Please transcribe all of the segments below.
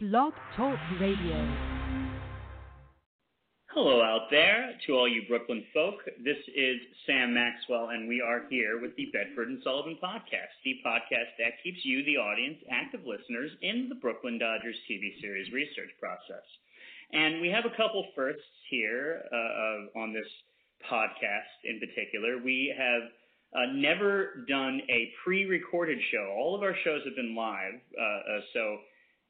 Blog Talk Radio. Hello out there to all you Brooklyn folk. This is Sam Maxwell, and we are here with the Bedford and Sullivan podcast, the podcast that keeps you, the audience, active listeners in the Brooklyn Dodgers TV series research process. And we have a couple firsts here uh, on this podcast in particular. We have uh, never done a pre-recorded show. All of our shows have been live, uh, uh so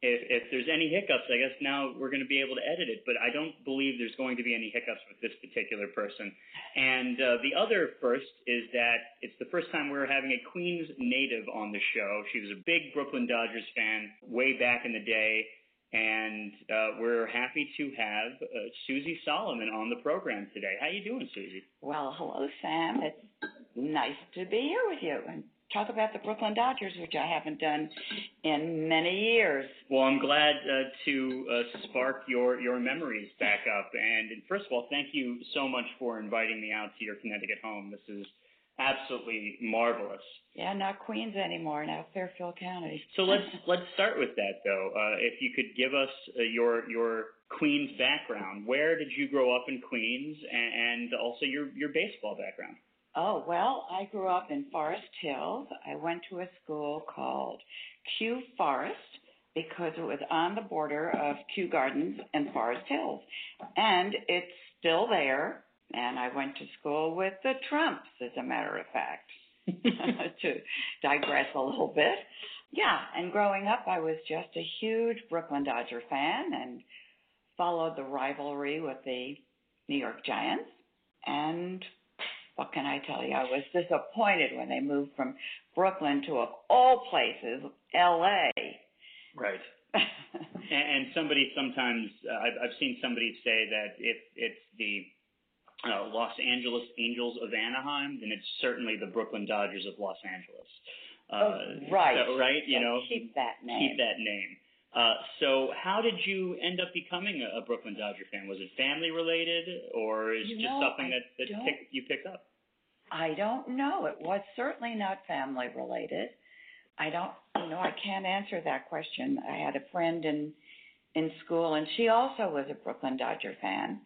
if, if there's any hiccups, I guess now we're going to be able to edit it. But I don't believe there's going to be any hiccups with this particular person. And uh, the other first is that it's the first time we're having a Queens native on the show. She was a big Brooklyn Dodgers fan way back in the day. And uh, we're happy to have uh, Susie Salomon on the program today. How are you doing, Susie? Well, hello, Sam. It's nice to be here with you and talk about the Brooklyn Dodgers, which I haven't done in many years. Well, I'm glad uh, to uh, spark your, your memories back up. And, and first of all, thank you so much for inviting me out to your Connecticut home. This is absolutely marvelous. Yeah, not Queens anymore, now Fairfield County. So let's let's start with that though. Uh, if you could give us uh, your your Queens background, where did you grow up in Queens, and, and also your your baseball background? Oh, well, I grew up in Forest Hills. I went to a school called Kew Forest because it was on the border of Kew Gardens and Forest Hills. And it's still there. And I went to school with the Trumps, as a matter of fact, to digress a little bit. Yeah, and growing up, I was just a huge Brooklyn Dodger fan and followed the rivalry with the New York Giants and what can I tell you? I was disappointed when they moved from Brooklyn to, of all places, L.A. Right. and, somebody sometimes, uh, I've, I've seen somebody say that if it's the uh, Los Angeles Angels of Anaheim, then it's certainly the Brooklyn Dodgers of Los Angeles. Uh, oh, right. So, right. You know, keep that name. Keep that name. Uh, so, how did you end up becoming a, Brooklyn Dodger fan? Was it family related, or is you it just know, something that, that pick, you picked up? I don't know. It was certainly not family related. I don't, you know, I can't answer that question. I had a friend in in school, and she also was a Brooklyn Dodger fan,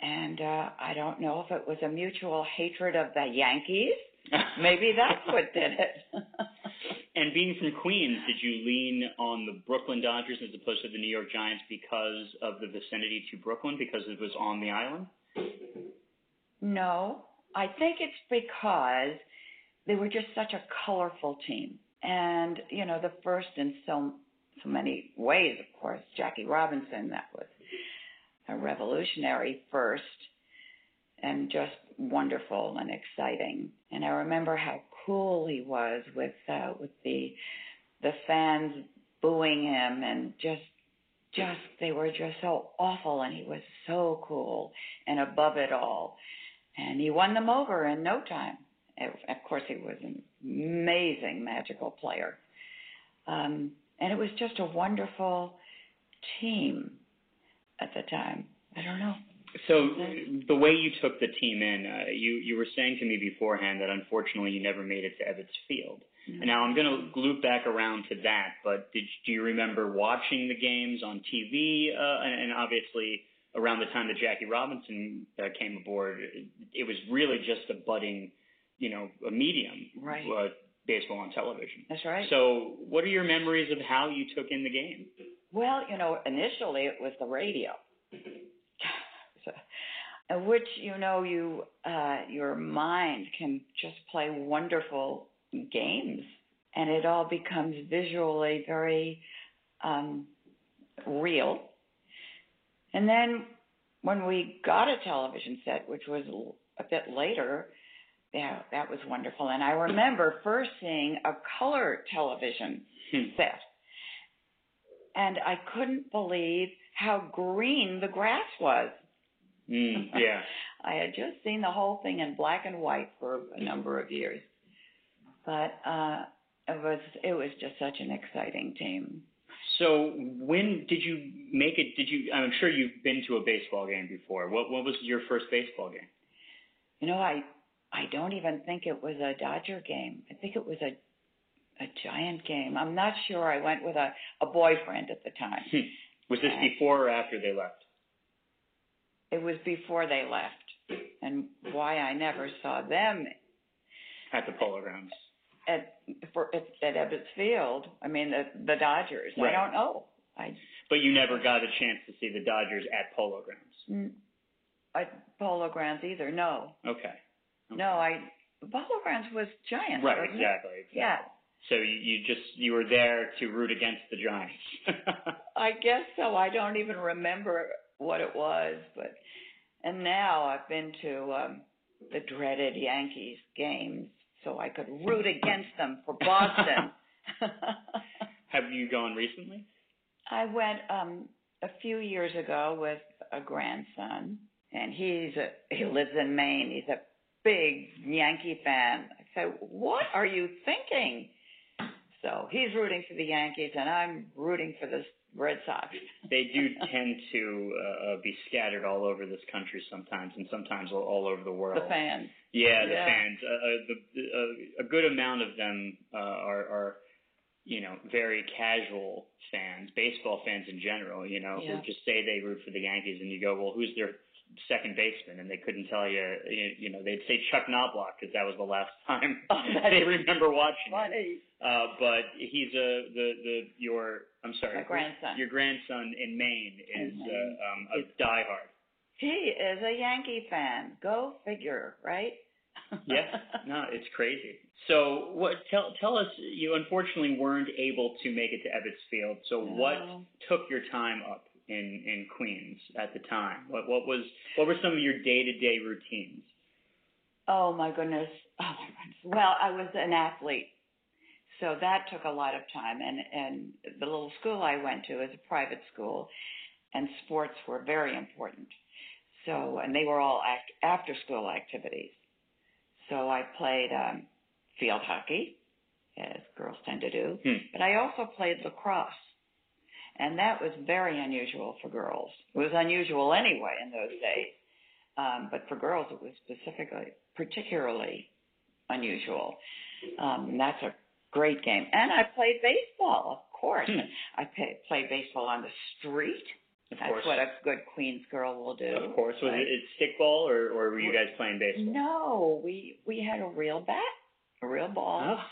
and uh, I don't know if it was a mutual hatred of the Yankees. Maybe that's what did it. and being from Queens, did you lean on the Brooklyn Dodgers as opposed to the New York Giants because of the vicinity to Brooklyn, because it was on the island? No, I think it's because they were just such a colorful team. And, you know, the first in so so many ways, of course, Jackie Robinson, that was a revolutionary first and just wonderful and exciting. And I remember how cool he was with uh, with the the fans booing him and just just they were just so awful and he was so cool and above it all and he won them over in no time. Of course, he was an amazing, magical player. Um, and it was just a wonderful team at the time. I don't know. So the way you took the team in, uh, you you were saying to me beforehand that unfortunately you never made it to Ebbets Field. Mm-hmm. And now I'm going to loop back around to that. But did do you remember watching the games on TV? Uh, and, and obviously, around the time that Jackie Robinson uh, came aboard, it was really just a budding, you know, a medium, right? Uh, baseball on television. That's right. So, what are your memories of how you took in the game? Well, you know, initially it was the radio, which you know you uh, your mind can just play wonderful games, and it all becomes visually very um, real and then when we got a television set, which was a bit later, yeah, that was wonderful. And I remember first seeing a color television hmm. set. And I couldn't believe how green the grass was. Mm, yeah. I had just seen the whole thing in black and white for a number of years. But uh it was it was just such an exciting team. So when did you make it? Did you? I'm sure you've been to a baseball game before. What what was your first baseball game? You know, I I don't even think it was a Dodger game. I think it was a a giant game. I'm not sure. I went with a a boyfriend at the time. Was this Okay. before or after they left? It was before they left, and why I never saw them At the Polo Grounds. at for at, at Ebbets Field. I mean the the Dodgers. Right. I don't know. I But you never got a chance to see the Dodgers at Polo Grounds. mm, at Polo Grounds either. No, Okay. Okay. no. I Polo Grounds was giant. Right, exactly, exactly. Yeah. So you, you just you were there to root against the Giants. I guess so. I don't even remember what it was, but and now I've been to um the dreaded Yankees games so I could root against them for Boston. Have you gone recently? I went um a few years ago with a grandson and he's a he lives in Maine. He's a big Yankee fan. I said, "What are you thinking?" So he's rooting for the Yankees and I'm rooting for the Red Sox. They do tend to uh, be scattered all over this country sometimes, and sometimes all, all over the world. The fans. Yeah, the Yeah. fans. Uh, uh, the, uh, a good amount of them uh, are, are, you know, very casual fans, baseball fans in general. You know, Yeah. who just say they root for the Yankees, and you go, well, who's their second baseman? And they couldn't tell you. You, you know, they'd say Chuck Knobloch because that was the last time Oh, they remember watching. it. Funny. Uh, but he's a the the your I'm sorry, My grandson. Your grandson in Maine is In uh, Maine. um, a diehard. He is a Yankee fan. Go figure, right? Yeah, no, it's crazy. So what? Tell tell us. You unfortunately weren't able to make it to Ebbets Field. So what took your time up in in Queens at the time? What what was what were some of your day to day routines? Oh my goodness. Oh my goodness. Well, I was an athlete. So that took a lot of time and and the little school I went to is a private school and sports were very important. So and they were all act, after school activities. So I played um field hockey as girls tend to do, Hmm. but I also played lacrosse. And that was very unusual for girls. It was unusual anyway in those days. Um, but for girls, it was specifically, particularly unusual. Um, and that's a great game. And I played baseball, of course. Hmm. I pay, played baseball on the street. Of That's course, what a good Queens girl will do. of course. Was right? it, stickball or or were you guys playing baseball? No, we we had a real bat, a real ball. Oh.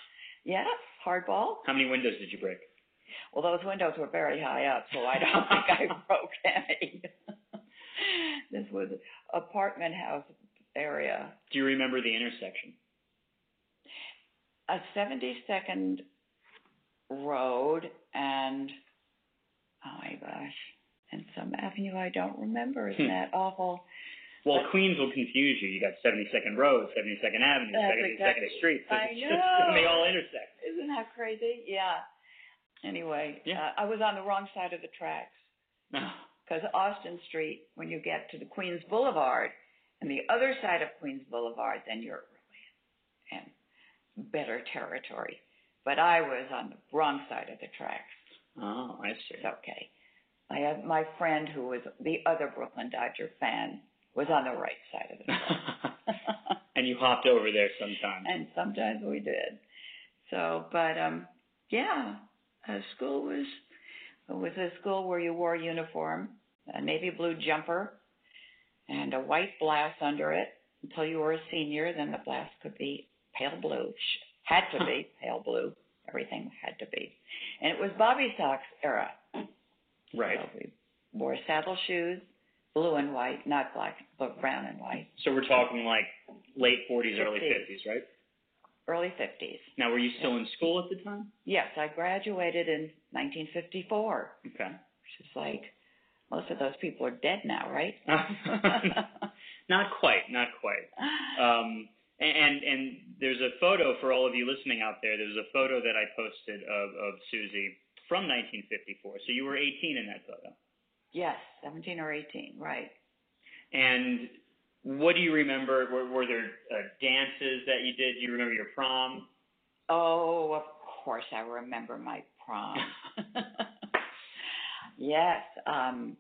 Yeah, hard ball. How many windows did you break? Well, those windows were very high up, so I don't think I broke any. this was apartment house area. Do you remember the intersection? A 72nd road and oh my gosh, and some avenue I don't remember. Isn't Hmm. that awful? Well, But- Queens will confuse you. You got 72nd Road, 72nd Avenue, 72nd exactly- Street. So I it's just, they all intersect. Isn't that crazy? Yeah. Anyway, Yeah. uh, I was on the wrong side of the tracks. Because Austin Street, when you get to the Queens Boulevard, and the other side of Queens Boulevard, then you're really in better territory. But I was on the wrong side of the tracks. Oh, I see. It's okay. I have my friend who was the other Brooklyn Dodger fan was on the right side of the tracks. and you hopped over there sometimes. and sometimes we did. So, but um, yeah, school was was a school where you wore a uniform, a navy blue jumper, and a white blouse under it until you were a senior. Then the blouse could be pale blue, had to be pale blue. Everything had to be, and it was Bobby Sox era. Right. So we wore saddle shoes, blue and white, not black, but brown and white. So we're talking like late 40s, early 50s. 50s, right? Early 50s. Now, were you still in school at the time? Yes, I graduated in 1954, Okay. which is like most of those people are dead now, right? not quite, not quite. Um, and and there's a photo for all of you listening out there. There's a photo that I posted of of Susie from 1954. So you were 18 in that photo. yes, 17 or 18, right. And what do you remember? Were, were there uh, dances that you did? Do you remember your prom? Oh, of course I remember my prom. yes, um,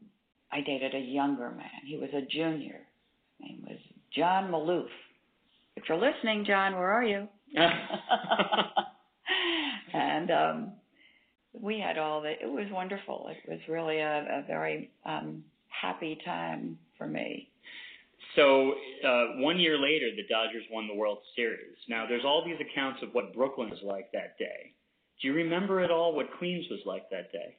I dated a younger man. He was a junior. His name was John Maloof. If you're listening, John, where are you? and and um, we had all the. It was wonderful. It was really a, a very um, happy time for me. So uh, one year later, the Dodgers won the World Series. Now, there's all these accounts of what Brooklyn was like that day. Do you remember at all what Queens was like that day?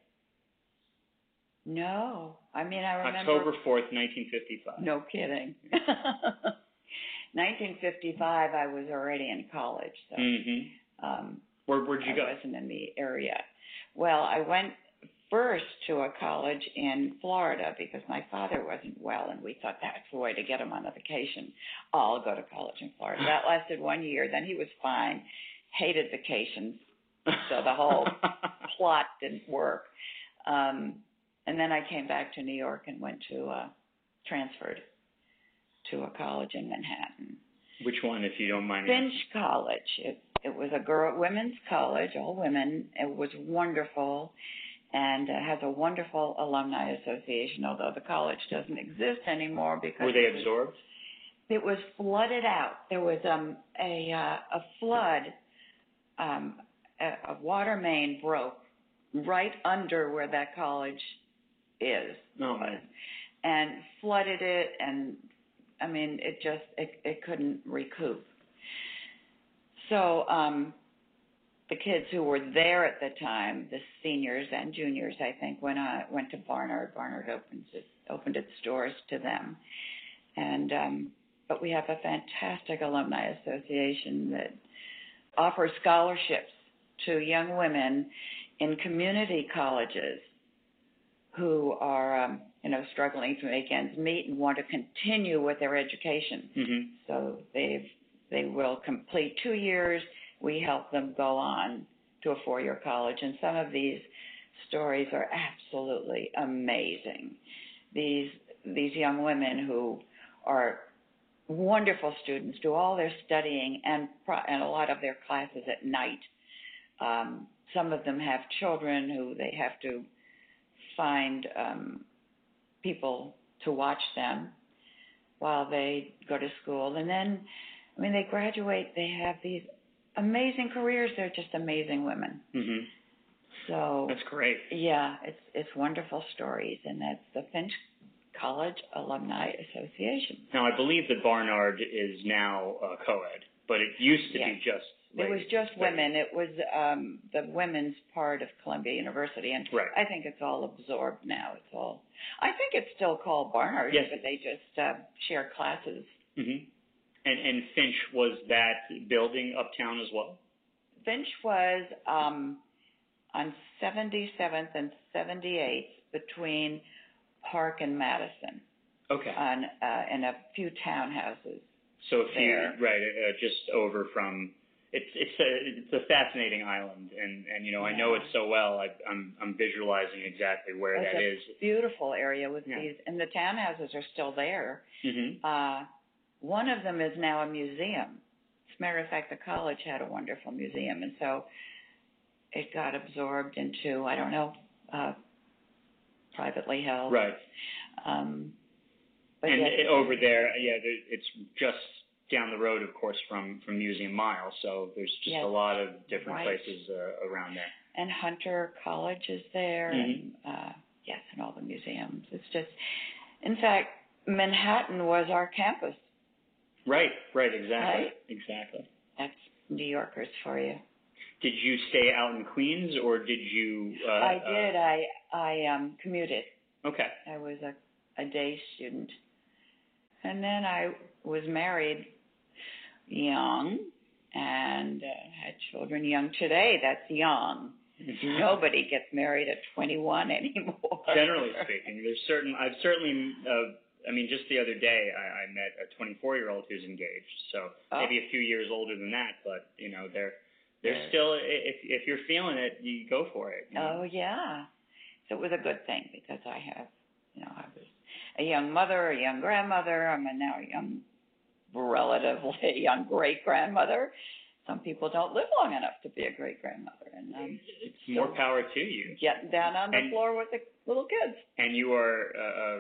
No, I mean I remember. October fourth, nineteen fifty-five. No kidding. 1955, I was already in college, so Mm-hmm. um, Where where'd you I go? wasn't in the area. Well, I went first to a college in Florida because my father wasn't well, and we thought that's the way to get him on a vacation. I'll go to college in Florida. That lasted one year. Then he was fine. Hated vacations. So the whole plot didn't work. Um, and then I came back to New York and went to uh, transferred to a college in Manhattan. Which one, if you don't mind? Finch College. It it was a girl women's college, all women. It was wonderful, and it has a wonderful alumni association. Although the college doesn't exist anymore because Were they it was, absorbed? it was flooded out. There was um a uh, a flood. Um, a, a water main broke right under where that college is man. and flooded it and I mean it just it it couldn't recoup. So um the kids who were there at the time, the seniors and juniors, I think, went uh, went to Barnard. Barnard opens it, opened its doors to them, and um, but we have a fantastic alumni association that offers scholarships to young women in community colleges who are um, you know struggling to make ends meet and want to continue with their education. Mm-hmm. So they've they will complete two years. We help them go on to a four-year college, and some of these stories are absolutely amazing. These these young women who are wonderful students do all their studying and and a lot of their classes at night. Um, some of them have children who they have to find um, people to watch them while they go to school, and then I mean they graduate, they have these amazing careers. They're just amazing women. Mm-hmm. So That's great. yeah, it's it's wonderful stories, and that's the Finch College Alumni Association. Now, I believe that Barnard is now uh, co-ed, but it used to be Yes. just. It was just women. It was um, the women's part of Columbia University, and Right. I think it's all absorbed now. It's all. I think it's still called Barnard, Yes. but they just uh, share classes. Mm-hmm. And and Finch was that building uptown as well. Finch was um, on 77th and 78th between Park and Madison, Okay. on uh, in a few townhouses. so if you there. right, uh, just over from. It's it's a it's a fascinating island, and and you know I know it so well. I, I'm I'm visualizing exactly where that is. It's that a is. Beautiful area with Yeah. these, and the townhouses are still there. Mm-hmm. Uh, one of them is now a museum. As a matter of fact, the college had a wonderful museum, and so it got absorbed into I don't know, uh, privately held. Right. Um, but and yes, over there, yeah, it's just down the road, of course, from from Museum Mile. So there's just Yes. a lot of different Right. places uh, around there. and Hunter College is there, Mhm. and uh, yes, and all the museums. It's just, in fact, Manhattan was our campus. Right. Right. Exactly. Right. Exactly. That's New Yorkers for you. Did you stay out in Queens, or did you? Uh, I did. I I um, commuted. Uh, okay. I was a a day student, and then I was married young and uh, had children young. Today, that's young. Nobody gets married at 21 anymore. Generally speaking, there's certain. I've certainly. Uh, I mean, just the other day, I, I met a 24 year old who's engaged. So Oh. maybe a few years older than that, but you know, they're they're still. If if you're feeling it, you go for it. you know? Oh yeah. So it was a good thing because I have, you know, I was a young mother, a young grandmother. I'm a now a young, relatively young great grandmother. Some people don't live long enough to be a great grandmother, and I'm It's more power to you. getting down on the And- floor with the little kids. and you are uh, uh,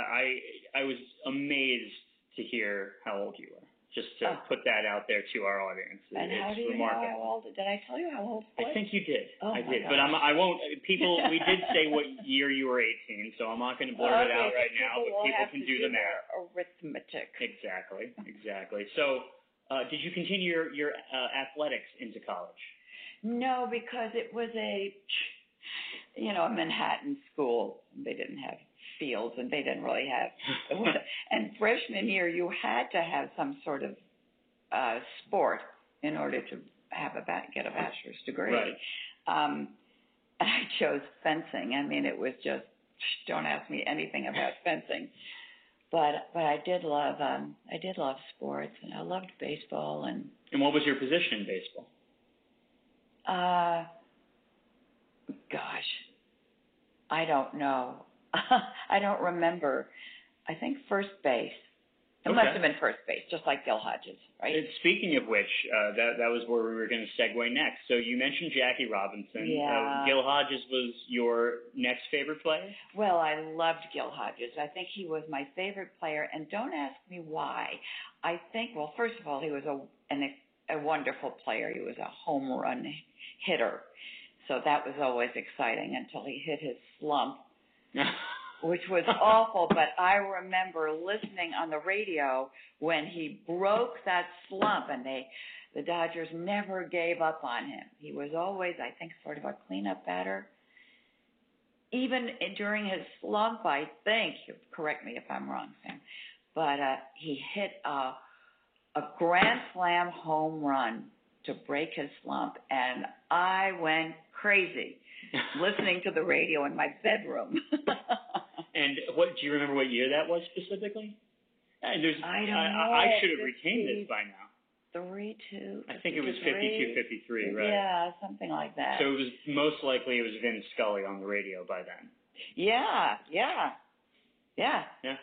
I I was amazed to hear how old you are. Just to Oh. put that out there to our audience. and it's how do you remarkable. know how old? Did I tell you how old I? I think you did. Oh I did, but. I'm, I won't. People, we did say what year you were 18, so I'm not going to blurt it out right now. But people can to do the math. Arithmetic. Exactly, exactly. So, uh, did you continue your, your uh, athletics into college? No, because it was a, you know, a Manhattan school. They didn't have fields, and they didn't really have. and freshman year, you had to have some sort of uh, sport in order to have a ba- get a bachelor's degree. Right. Um, I chose fencing. I mean, it was just don't ask me anything about fencing. But but I did love um I did love sports and I loved baseball and And what was your position in baseball? uh gosh. I don't know. I don't remember. I think first base. It must have been first base, just like Gil Hodges, right? And speaking of which, uh, that that was where we were going to segue next. So you mentioned Jackie Robinson. Yeah. Uh, Gil Hodges was your next favorite player. Well, I loved Gil Hodges. I think he was my favorite player, and don't ask me why. I think, well, first of all, he was a an, a wonderful player. He was a home run hitter, so that was always exciting until he hit his slump, which was awful. But I remember listening on the radio when he broke that slump, and they, the Dodgers never gave up on him. He was always, I think, sort of a cleanup batter even during his slump, I think, correct me if I'm wrong, Sam, but uh, he hit a, a grand slam home run to break his slump, and I went crazy listening to the radio in my bedroom. and what do you remember? What year that was specifically? And there's, I don't I, know. I should have retained this by now. Three, two. I think it was 53? 52, 53, right? Yeah, something like that. So it was most likely it was Vin Scully on the radio by then. yeah, yeah, yeah. Yeah,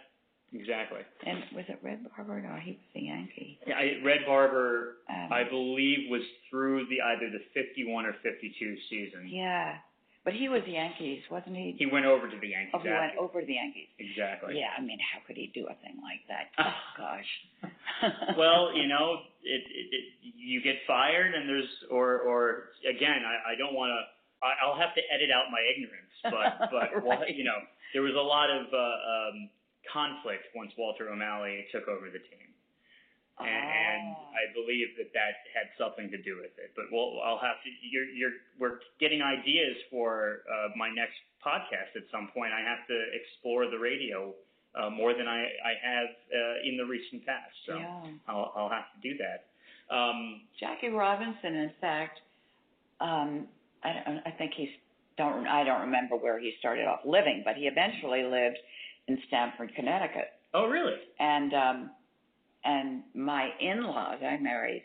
exactly. And was it Red Barber? No, he was the Yankee. Yeah, I, Red Barber, Um, I believe, was through the either the 51 or 52 season. Yeah, but he was Yankees, wasn't he? He went over to the Yankees. oh, he went over to the Yankees. Exactly. Yeah, I mean, how could he do a thing like that? Oh gosh. well, you know, it, it, it you get fired, and there's or or again, I, I don't want to. I'll have to edit out my ignorance, but but well, you know, there was a lot of uh, um, conflict once Walter O'Malley took over the team, and, and Ah. I believe that that had something to do with it. But we'll I'll have to. You're you're we're getting ideas for uh, my next podcast at some point. I have to explore the radio uh, more than I I have uh, in the recent past. So. yeah. I'll, I'll have to do that. Um, Jackie Robinson, in fact, um, I, I think he's don't I don't remember where he started off living, but he eventually lived in Stamford, Connecticut. oh, really? And um, and my in-laws, I married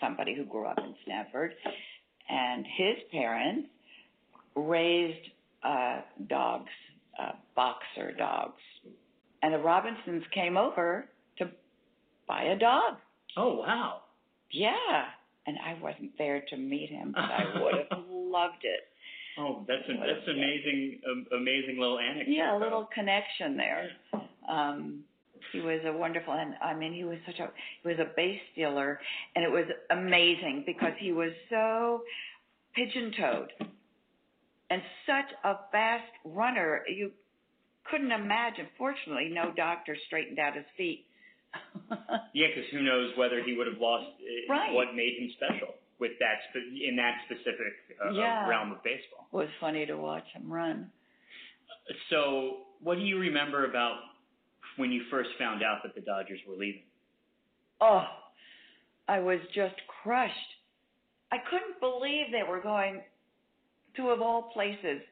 somebody who grew up in Stamford, and his parents raised uh, dogs, uh, boxer dogs, and the Robinsons came over to buy a dog. Oh, wow. Yeah, and I wasn't there to meet him, but I would have loved it. Oh, that's a, that's amazing, amazing little anecdote. Yeah, a little connection there. Um, he was a wonderful, and I mean, he was such a he was a base stealer, and it was amazing because he was so pigeon-toed and such a fast runner. You couldn't imagine. Fortunately, no doctor straightened out his feet. Yeah, because who knows whether he would have lost uh, Right. what made him special with that spe- in that specific uh, uh, Yeah. realm of baseball. it was funny to watch him run. So, what do you remember about when you first found out that the Dodgers were leaving? Oh, I was just crushed. I couldn't believe they were going to, of all places,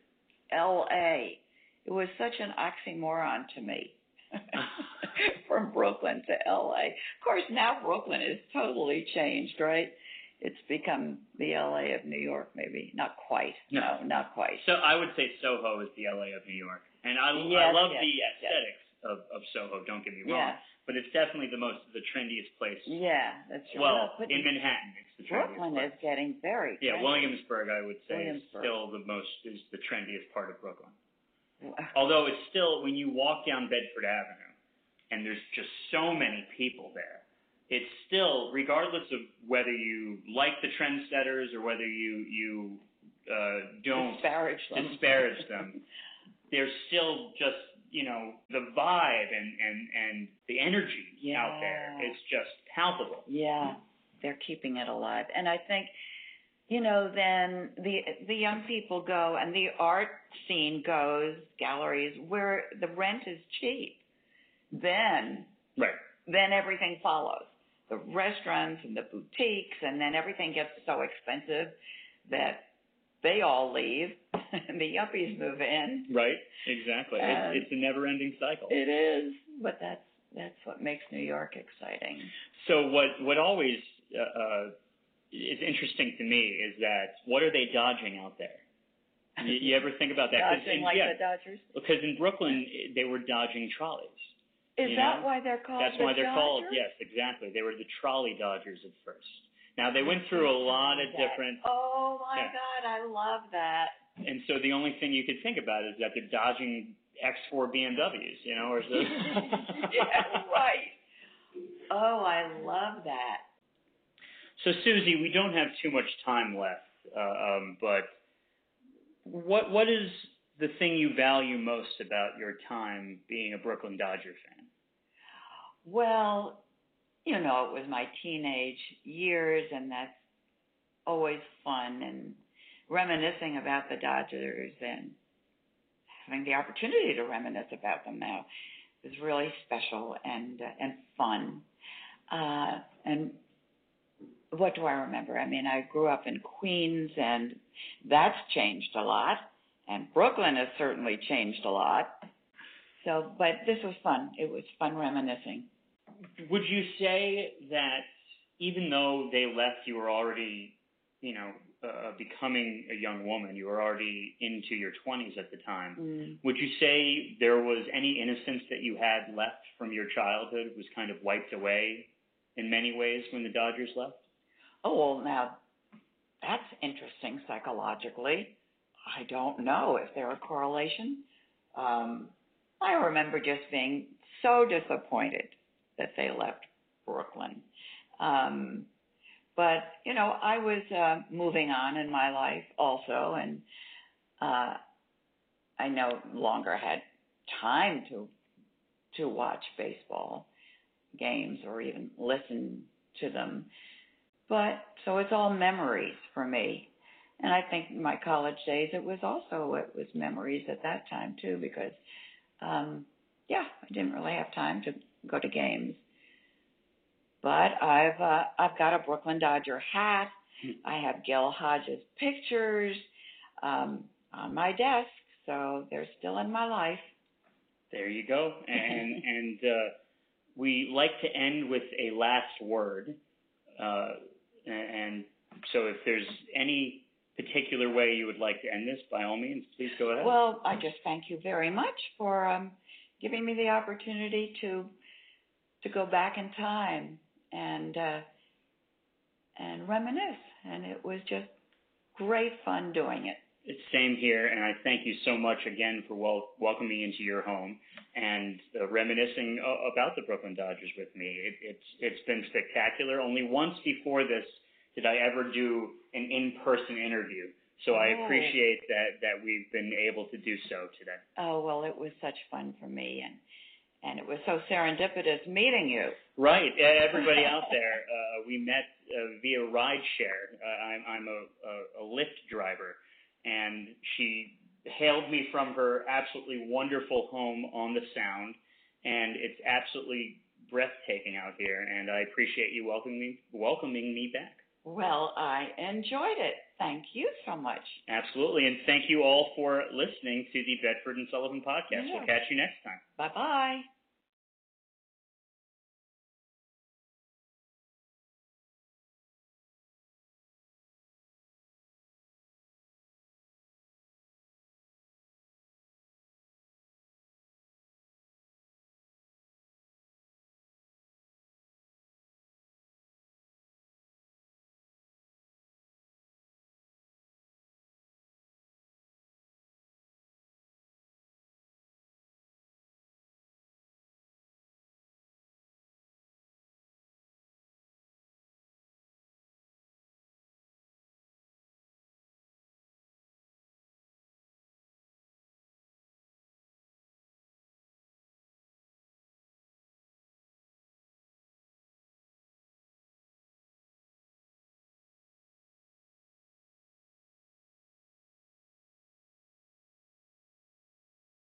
L.A. It was such an oxymoron to me. From Brooklyn to L.A. Of course, now Brooklyn is totally changed, right? It's become the L.A. of New York, maybe. Not quite. No. No, not quite. So I would say Soho is the LA of New York, and I, I love yes, the yes. Of, of Soho. Don't get me wrong, Yeah, but it's definitely the most the trendiest place. yeah, that's true. Well, in Manhattan, it's the trendiest Brooklyn place. is getting very Yeah, trendy. Williamsburg, I would say, is still the most is the trendiest part of Brooklyn. Although it's still when you walk down Bedford Avenue, and there's just so many people there. it's still, regardless of whether you like the trendsetters or whether you you uh, don't disparage them. disparage them, there's still just you know the vibe and and and the energy out there Yeah. just palpable. Yeah, they're keeping it alive, and I think, you know, then the the young people go, and the art scene goes, galleries where the rent is cheap. Then, Right. then everything follows. The restaurants and the boutiques, and then everything gets so expensive that they all leave, and the yuppies move in. Right. Exactly. It's, it's a never-ending cycle. It is, but that's that's what makes New York exciting. So what what always uh, uh, is interesting to me is that what are they dodging out there? You, you ever think about that? Dodging in- like yeah, the Dodgers. because in Brooklyn they were dodging trolleys. Is that know? why they're called That's the why they're called. Yes, exactly. They were the trolley dodgers at first. Now they went through a lot of different, Oh my Yeah. God, I love that. and so the only thing you could think about is that they're dodging X4 BMWs, you know, or so. yeah, right. Oh, I love that. So Susie, we don't have too much time left, uh, um, but what what is the thing you value most about your time being a Brooklyn Dodger fan? Well, you know, it was my teenage years, and that's always fun and reminiscing about the Dodgers and having the opportunity to reminisce about them now is really special and uh, and fun. Uh, and what do I remember? I mean, I grew up in Queens, and that's changed a lot, and Brooklyn has certainly changed a lot. So, but this was fun. It was fun reminiscing. Would you say that even though they left, you were already, you know, uh, becoming a young woman, you were already into your 20s at the time? Mm. Would you say there was any innocence that you had left from your childhood was kind of wiped away in many ways when the Dodgers left? Oh, well, now that's interesting psychologically. I don't know if there a correlation. Um, I remember just being so disappointed that they left Brooklyn. Um, but, you know, I was uh, moving on in my life also, and uh, I no longer had time to to watch baseball games or even listen to them. But so it's all memories for me. And I think in my college days it was also it was memories at that time too because um yeah, I didn't really have time to go to games. But I've uh, I've got a Brooklyn Dodger hat. I have Gil Hodges pictures um on my desk, so they're still in my life. There you go. And and uh, we like to end with a last word. Uh, and so if there's any particular way you would like to end this, by all means, please go ahead. Well, I just thank you very much for um, giving me the opportunity to to go back in time and uh, and reminisce, and it was just great fun doing it. It's same here, and I thank you so much again for wel- welcoming me into your home and uh, reminiscing uh, about the Brooklyn Dodgers with me. It, it's it's been spectacular. Only once before this did I ever do an in-person interview, so I Oh. appreciate that that we've been able to do so today. Oh well, it was such fun for me, and and it was so serendipitous meeting you. Right, everybody out there, uh, we met uh, via rideshare. Uh, I'm, I'm a, a, a Lyft driver, and she hailed me from her absolutely wonderful home on the Sound, and it's absolutely breathtaking out here. And I appreciate you welcoming me, welcoming me back. Well, I enjoyed it. Thank you so much. Absolutely, and thank you all for listening to the Bedford and Sullivan podcast. Yeah. We'll catch you next time. Bye bye.